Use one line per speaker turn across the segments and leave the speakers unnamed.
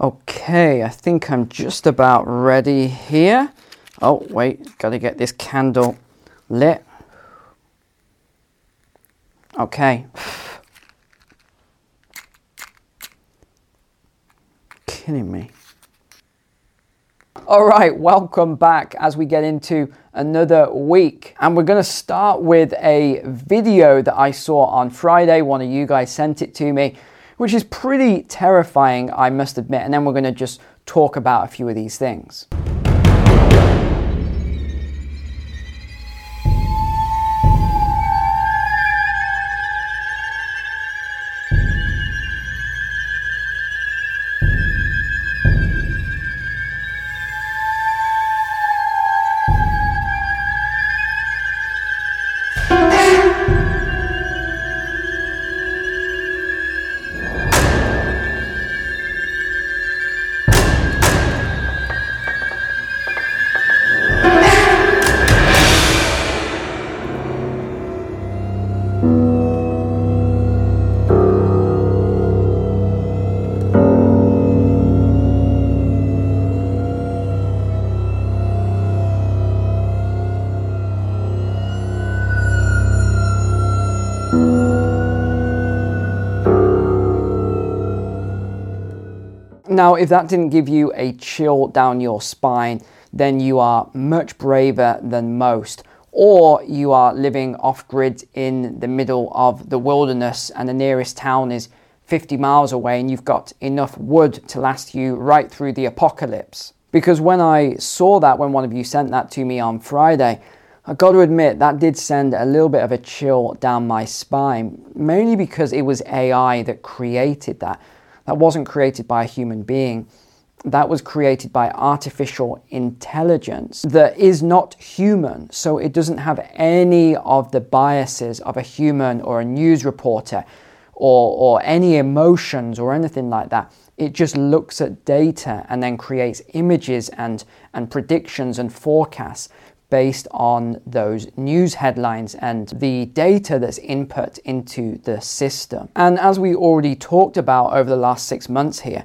Okay, I think I'm just about ready here. Oh, wait, gotta get this candle lit. Okay. Kidding me. All right, welcome back as we get into another week. And we're going to start with a video that I saw on Friday. One of you guys sent it to me which is pretty terrifying, I must admit. And then we're going to just talk about a few of these things. Now, if that didn't give you a chill down your spine, then you are much braver than most. Or you are living off grid in the middle of the wilderness and the nearest town is 50 miles away and you've got enough wood to last you right through the apocalypse. Because when I saw that, when one of you sent that to me on Friday, I got to admit that did send a little bit of a chill down my spine, mainly because it was AI that created that that wasn't created by a human being. That was created by artificial intelligence that is not human. So it doesn't have any of the biases of a human or a news reporter or, or any emotions or anything like that. It just looks at data and then creates images and, and predictions and forecasts based on those news headlines and the data that's input into the system. And as we already talked about over the last six months here,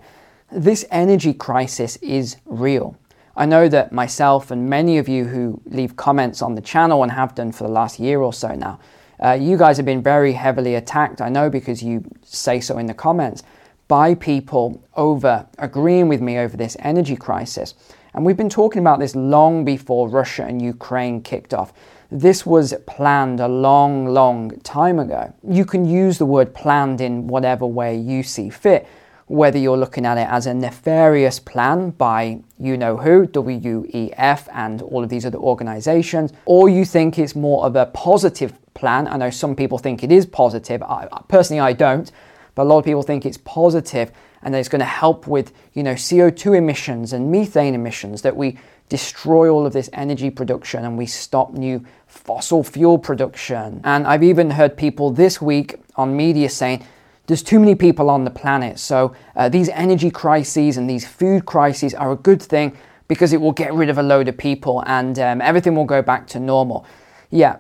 this energy crisis is real. I know that myself and many of you who leave comments on the channel and have done for the last year or so now, uh, you guys have been very heavily attacked. I know because you say so in the comments by people over agreeing with me over this energy crisis. And we've been talking about this long before Russia and Ukraine kicked off. This was planned a long, long time ago. You can use the word planned in whatever way you see fit, whether you're looking at it as a nefarious plan by you know who, WEF, and all of these other organizations, or you think it's more of a positive plan. I know some people think it is positive. I, personally, I don't, but a lot of people think it's positive and that it's going to help with you know CO2 emissions and methane emissions that we destroy all of this energy production and we stop new fossil fuel production. And I've even heard people this week on media saying there's too many people on the planet, so uh, these energy crises and these food crises are a good thing because it will get rid of a load of people and um, everything will go back to normal. Yeah,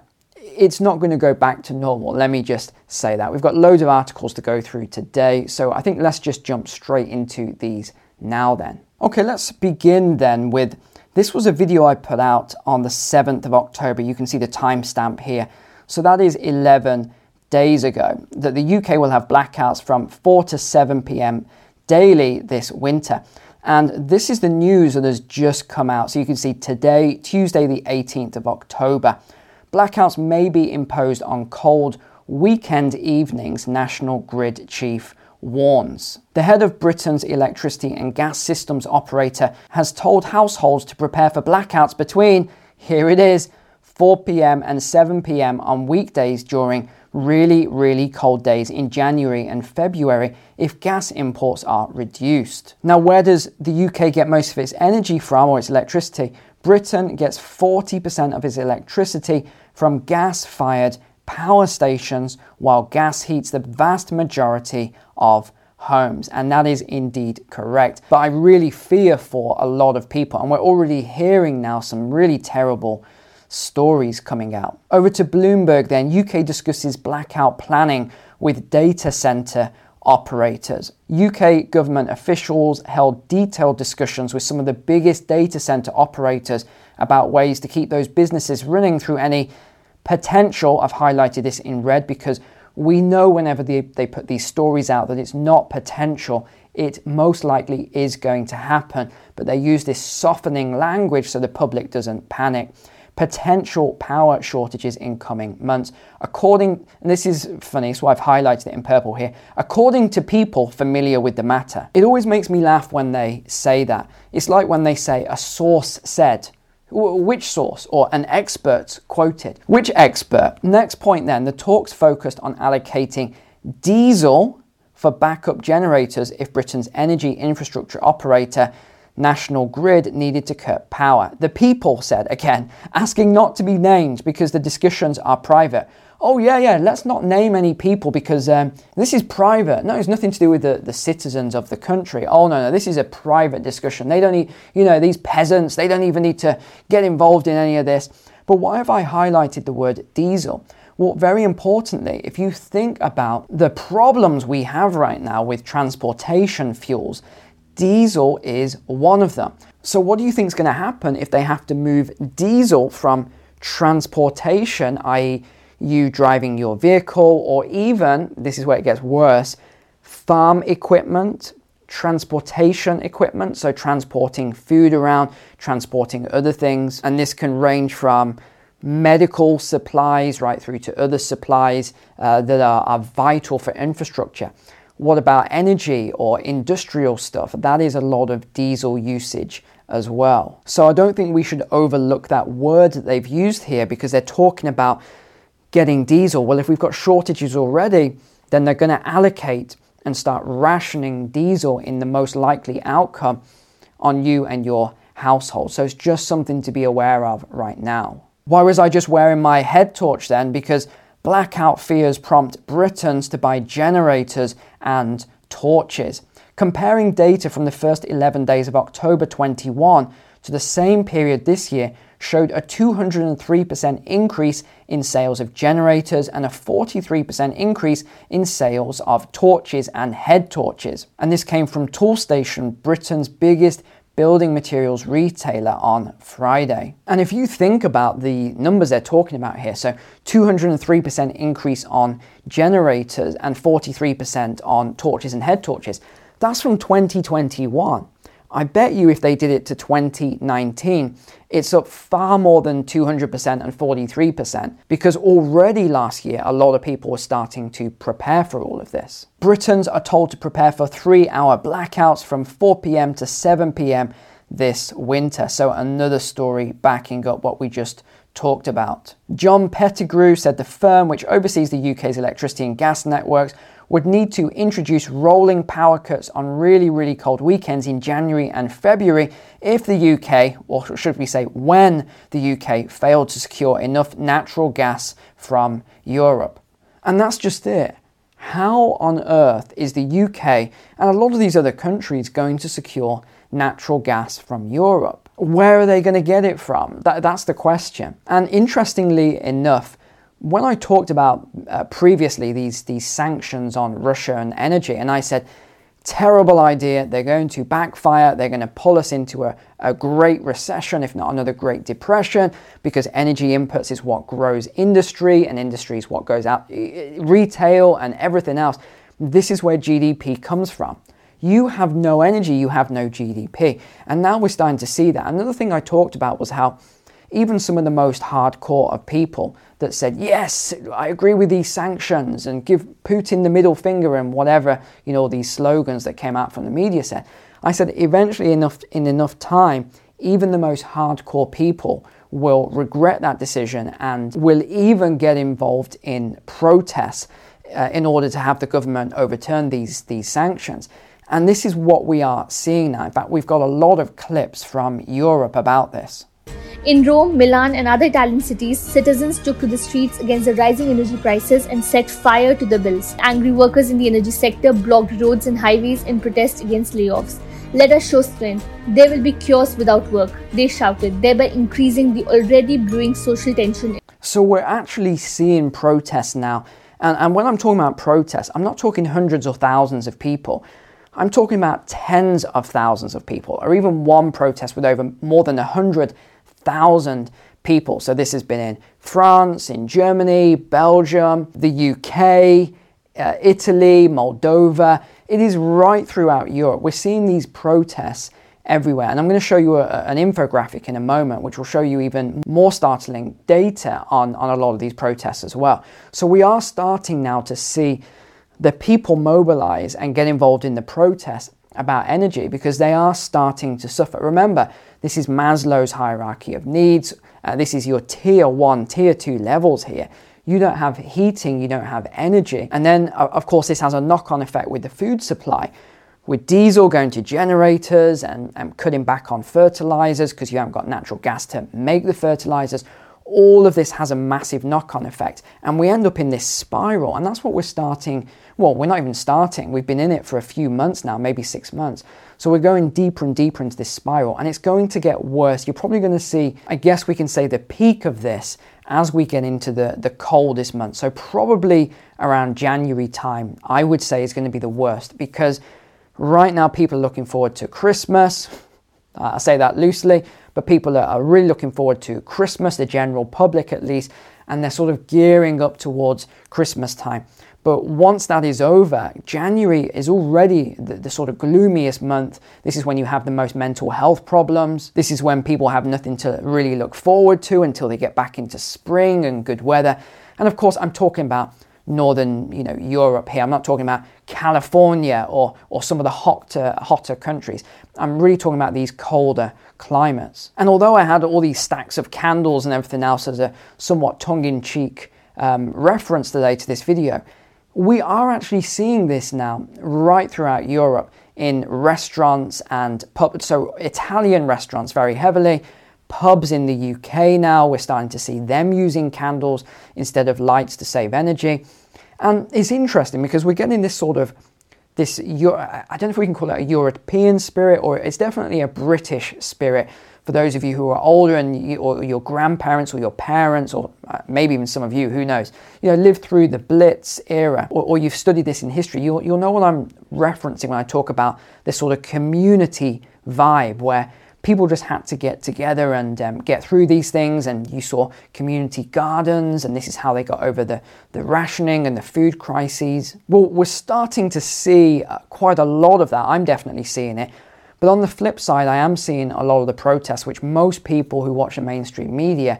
it's not going to go back to normal. Let me just say that. We've got loads of articles to go through today, so I think let's just jump straight into these now then. Okay, let's begin then with this was a video I put out on the 7th of October. You can see the timestamp here. So that is 11 days ago that the UK will have blackouts from 4 to 7 p.m. daily this winter. And this is the news that has just come out. So you can see today, Tuesday, the 18th of October. Blackouts may be imposed on cold weekend evenings, National Grid Chief warns. The head of Britain's electricity and gas systems operator has told households to prepare for blackouts between, here it is, 4 pm and 7 pm on weekdays during really, really cold days in January and February if gas imports are reduced. Now, where does the UK get most of its energy from or its electricity? Britain gets 40% of its electricity from gas fired power stations, while gas heats the vast majority of homes. And that is indeed correct. But I really fear for a lot of people, and we're already hearing now some really terrible stories coming out. Over to Bloomberg then, UK discusses blackout planning with data center operators. UK government officials held detailed discussions with some of the biggest data center operators about ways to keep those businesses running through any potential. I've highlighted this in red because we know whenever they, they put these stories out that it's not potential, it most likely is going to happen. But they use this softening language so the public doesn't panic potential power shortages in coming months. According, and this is funny, so I've highlighted it in purple here, according to people familiar with the matter. It always makes me laugh when they say that. It's like when they say a source said. Which source or an expert quoted? Which expert? Next point then, the talks focused on allocating diesel for backup generators if Britain's energy infrastructure operator National Grid needed to cut power. The people said again, asking not to be named because the discussions are private. Oh, yeah, yeah, let's not name any people because um, this is private. No, it's nothing to do with the, the citizens of the country. Oh, no, no, this is a private discussion. They don't need, you know, these peasants, they don't even need to get involved in any of this. But why have I highlighted the word diesel? Well, very importantly, if you think about the problems we have right now with transportation fuels, Diesel is one of them. So, what do you think is going to happen if they have to move diesel from transportation, i.e., you driving your vehicle, or even, this is where it gets worse, farm equipment, transportation equipment, so transporting food around, transporting other things, and this can range from medical supplies right through to other supplies uh, that are, are vital for infrastructure. What about energy or industrial stuff? That is a lot of diesel usage as well. So I don't think we should overlook that word that they've used here because they're talking about getting diesel. Well, if we've got shortages already, then they're going to allocate and start rationing diesel in the most likely outcome on you and your household. So it's just something to be aware of right now. Why was I just wearing my head torch then? Because blackout fears prompt Britons to buy generators and torches. Comparing data from the first 11 days of October 21 to the same period this year showed a 203% increase in sales of generators and a 43% increase in sales of torches and head torches. And this came from Toolstation, Britain's biggest building materials retailer on Friday. And if you think about the numbers they're talking about here, so 203% increase on generators and 43% on torches and head torches, that's from 2021. I bet you if they did it to 2019, it's up far more than 200% and 43% because already last year a lot of people were starting to prepare for all of this. Britons are told to prepare for three hour blackouts from 4 pm to 7 pm this winter. So, another story backing up what we just talked about. John Pettigrew said the firm, which oversees the UK's electricity and gas networks, would need to introduce rolling power cuts on really, really cold weekends in January and February if the UK, or should we say when the UK, failed to secure enough natural gas from Europe. And that's just it. How on earth is the UK and a lot of these other countries going to secure natural gas from Europe? Where are they going to get it from? That, that's the question. And interestingly enough, when I talked about uh, previously these, these sanctions on Russia and energy, and I said, terrible idea, they're going to backfire, they're going to pull us into a, a great recession, if not another great depression, because energy inputs is what grows industry, and industry is what goes out retail and everything else. This is where GDP comes from. You have no energy, you have no GDP. And now we're starting to see that. Another thing I talked about was how even some of the most hardcore of people that said, yes, I agree with these sanctions and give Putin the middle finger and whatever, you know, these slogans that came out from the media said. I said, eventually, enough, in enough time, even the most hardcore people will regret that decision and will even get involved in protests uh, in order to have the government overturn these, these sanctions. And this is what we are seeing now. In fact, we've got a lot of clips from Europe about this.
In Rome, Milan, and other Italian cities, citizens took to the streets against the rising energy prices and set fire to the bills. Angry workers in the energy sector blocked roads and highways in protest against layoffs. Let us show strength. There will be cures without work, they shouted, thereby increasing the already brewing social tension.
So we're actually seeing protests now And, and when I'm talking about protests, I'm not talking hundreds or thousands of people. I'm talking about tens of thousands of people, or even one protest with over more than 100,000 people. So this has been in France, in Germany, Belgium, the UK, uh, Italy, Moldova. It is right throughout Europe. We're seeing these protests everywhere. And I'm going to show you a, an infographic in a moment, which will show you even more startling data on, on a lot of these protests as well. So we are starting now to see the people mobilize and get involved in the protest about energy because they are starting to suffer. Remember, this is Maslow's hierarchy of needs. Uh, this is your tier one, tier two levels here. You don't have heating, you don't have energy. And then, of course, this has a knock on effect with the food supply with diesel going to generators and, and cutting back on fertilizers because you haven't got natural gas to make the fertilizers, all of this has a massive knock on effect. And we end up in this spiral. And that's what we're starting. Well, we're not even starting. We've been in it for a few months now, maybe six months. So we're going deeper and deeper into this spiral. And it's going to get worse. You're probably going to see, I guess we can say, the peak of this as we get into the, the coldest month. So probably around January time, I would say is going to be the worst because Right now, people are looking forward to Christmas. I say that loosely, but people are really looking forward to Christmas, the general public at least, and they're sort of gearing up towards Christmas time. But once that is over, January is already the, the, sort of gloomiest month. This is when you have the most mental health problems. This is when people have nothing to really look forward to until they get back into spring and good weather. And of course, I'm talking about northern you know Europe here. I'm not talking about California or, or some of the hotter, hotter countries. I'm really talking about these colder climates. And although I had all these stacks of candles and everything else as a somewhat tongue-in-cheek um, reference today to this video, we are actually seeing this now right throughout Europe in restaurants and. So Italian restaurants very heavily, pubs in the UK now, we're starting to see them using candles instead of lights to save energy. And it's interesting because we're getting this sort of this I don't know if we can call it a European spirit or it's definitely a British spirit for those of you who are older and you, or your grandparents or your parents or uh, maybe even some of you who knows you know lived through the blitz era or, or you've studied this in history you'll, you'll know what i'm referencing when i talk about this sort of community vibe where people just had to get together and um, get through these things. And you saw community gardens, and this is how they got over the, the rationing and the food crises. Well, we're starting to see uh, quite a lot of that. I'm definitely seeing it. But on the flip side, I am seeing a lot of the protests, which most people who watch the mainstream media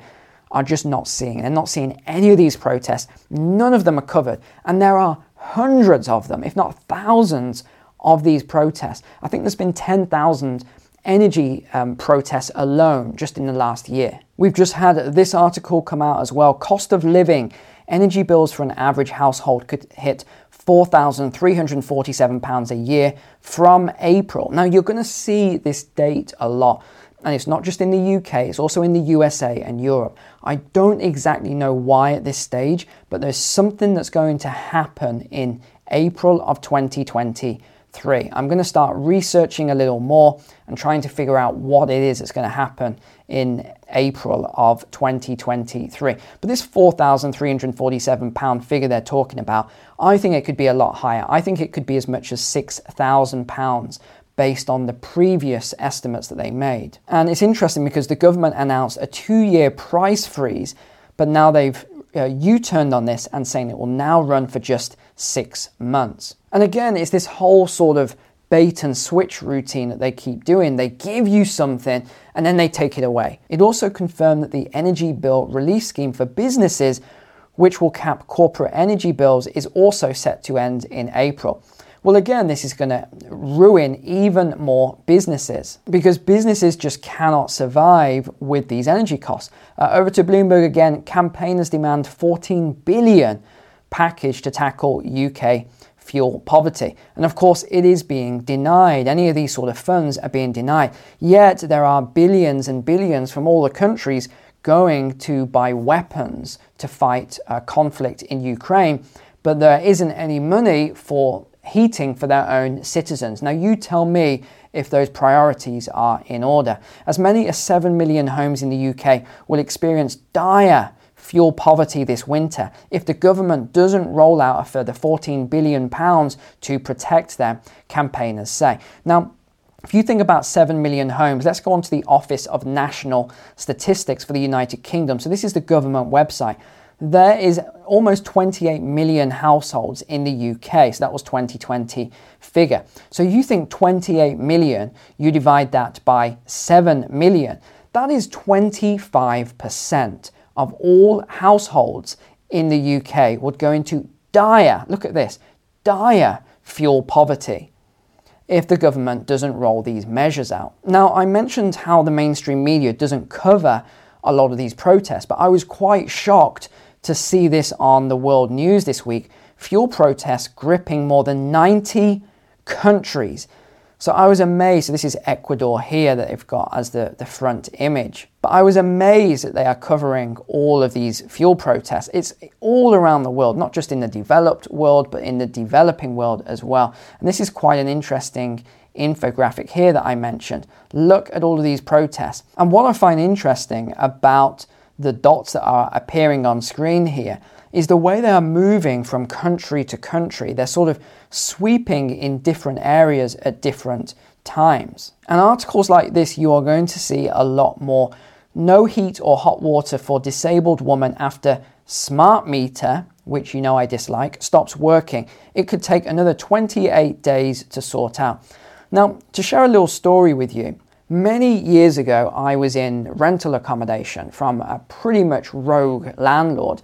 are just not seeing. They're not seeing any of these protests. None of them are covered. And there are hundreds of them, if not thousands, of these protests. I think there's been 10,000 energy um, protests alone just in the last year. We've just had this article come out as well. Cost of living, energy bills for an average household could hit £4,347 a year from April. Now, you're going to see this date a lot. And it's not just in the UK, it's also in the USA and Europe. I don't exactly know why at this stage, but there's something that's going to happen in April of 2020 three. I'm going to start researching a little more and trying to figure out what it is that's going to happen in April of 2023. But this £4,347 figure they're talking about, I think it could be a lot higher. I think it could be as much as £6,000 based on the previous estimates that they made. And it's interesting because the government announced a two year price freeze, but now they've uh, U turned on this and saying it will now run for just six months. And again, it's this whole sort of bait and switch routine that they keep doing. They give you something and then they take it away. It also confirmed that the energy bill relief scheme for businesses, which will cap corporate energy bills, is also set to end in April. Well, again, this is going to ruin even more businesses because businesses just cannot survive with these energy costs. Uh, over to Bloomberg again, campaigners demand 14 billion package to tackle UK fuel poverty. And of course, it is being denied. Any of these sort of funds are being denied. Yet there are billions and billions from all the countries going to buy weapons to fight a conflict in Ukraine. But there isn't any money for heating for their own citizens. Now, you tell me if those priorities are in order. As many as 7 million homes in the UK will experience dire fuel poverty this winter if the government doesn't roll out a further 14 billion pounds to protect them, campaigners say. Now, if you think about 7 million homes, let's go on to the Office of National Statistics for the United Kingdom. So, this is the government website. There is almost 28 million households in the UK. So, that was 2020 figure. So, you think 28 million, you divide that by 7 million. That is 25% of all households in the UK would go into dire, look at this, dire fuel poverty if the government doesn't roll these measures out. Now, I mentioned how the mainstream media doesn't cover a lot of these protests, but I was quite shocked to see this on the world news this week. Fuel protests gripping more than 90 countries so I was amazed. So this is Ecuador here that they've got as the, the front image. But I was amazed that they are covering all of these fuel protests. It's all around the world, not just in the developed world, but in the developing world as well. And this is quite an interesting infographic here that I mentioned. Look at all of these protests. And what I find interesting about the dots that are appearing on screen here is the way they are moving from country to country. They're sort of sweeping in different areas at different times. And articles like this, you are going to see a lot more. No heat or hot water for disabled woman after smart meter, which you know I dislike, stops working. It could take another 28 days to sort out. Now, to share a little story with you, many years ago I was in rental accommodation from a pretty much rogue landlord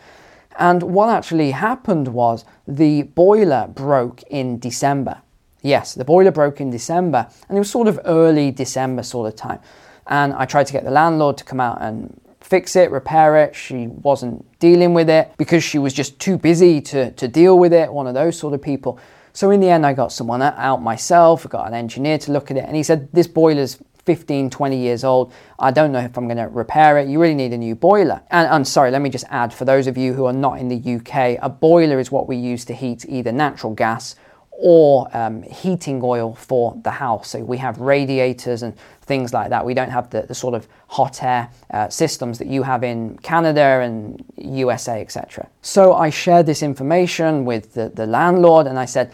and what actually happened was the boiler broke in December. Yes, the boiler broke in December, and it was sort of early December sort of time. And I tried to get the landlord to come out and fix it, repair it. She wasn't dealing with it because she was just too busy to, to deal with it, one of those sort of people. So in the end, I got someone out myself, got an engineer to look at it, and he said, This boiler's 15, 20 years old. I don't know if I'm going to repair it. You really need a new boiler. And I'm sorry, let me just add for those of you who are not in the UK, a boiler is what we use to heat either natural gas or um, heating oil for the house. So we have radiators and things like that. We don't have the, the sort of hot air uh, systems that you have in Canada and USA, etc. So I shared this information with the, the landlord and I said,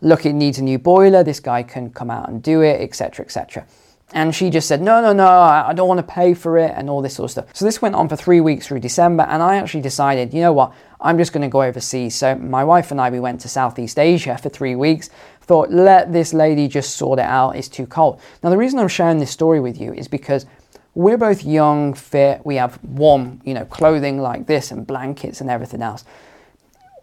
look, it needs a new boiler. This guy can come out and do it, etc., etc. And she just said, no, no, no, I don't want to pay for it and all this sort of stuff. So this went on for three weeks through December. And I actually decided, you know what, I'm just going to go overseas. So my wife and I, we went to Southeast Asia for three weeks. Thought, let this lady just sort it out. It's too cold. Now, the reason I'm sharing this story with you is because we're both young, fit, we have warm, you know, clothing like this and blankets and everything else.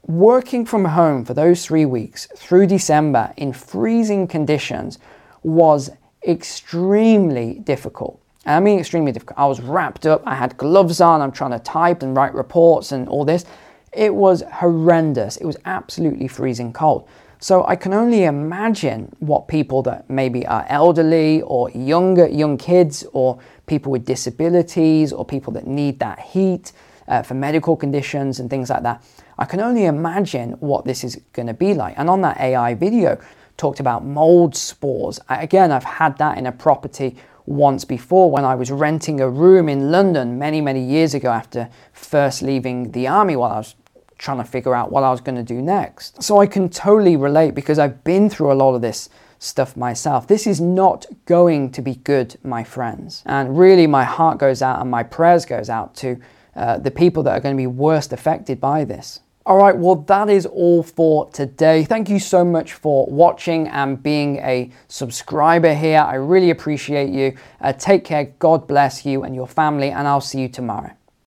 Working from home for those three weeks through December in freezing conditions was extremely difficult. I mean, extremely difficult. I was wrapped up, I had gloves on, I'm trying to type and write reports and all this. It was horrendous. It was absolutely freezing cold. So I can only imagine what people that maybe are elderly or younger, young kids, or people with disabilities, or people that need that heat uh, for medical conditions and things like that. I can only imagine what this is going to be like. And on that AI video, talked about mold spores. Again, I've had that in a property once before when I was renting a room in London many, many years ago after first leaving the army while I was trying to figure out what I was going to do next. So I can totally relate because I've been through a lot of this stuff myself. This is not going to be good, my friends. And really, my heart goes out and my prayers goes out to uh, the people that are going to be worst affected by this. All right, well, that is all for today. Thank you so much for watching and being a subscriber here. I really appreciate you. Uh, take care. God bless you and your family, and I'll see you tomorrow.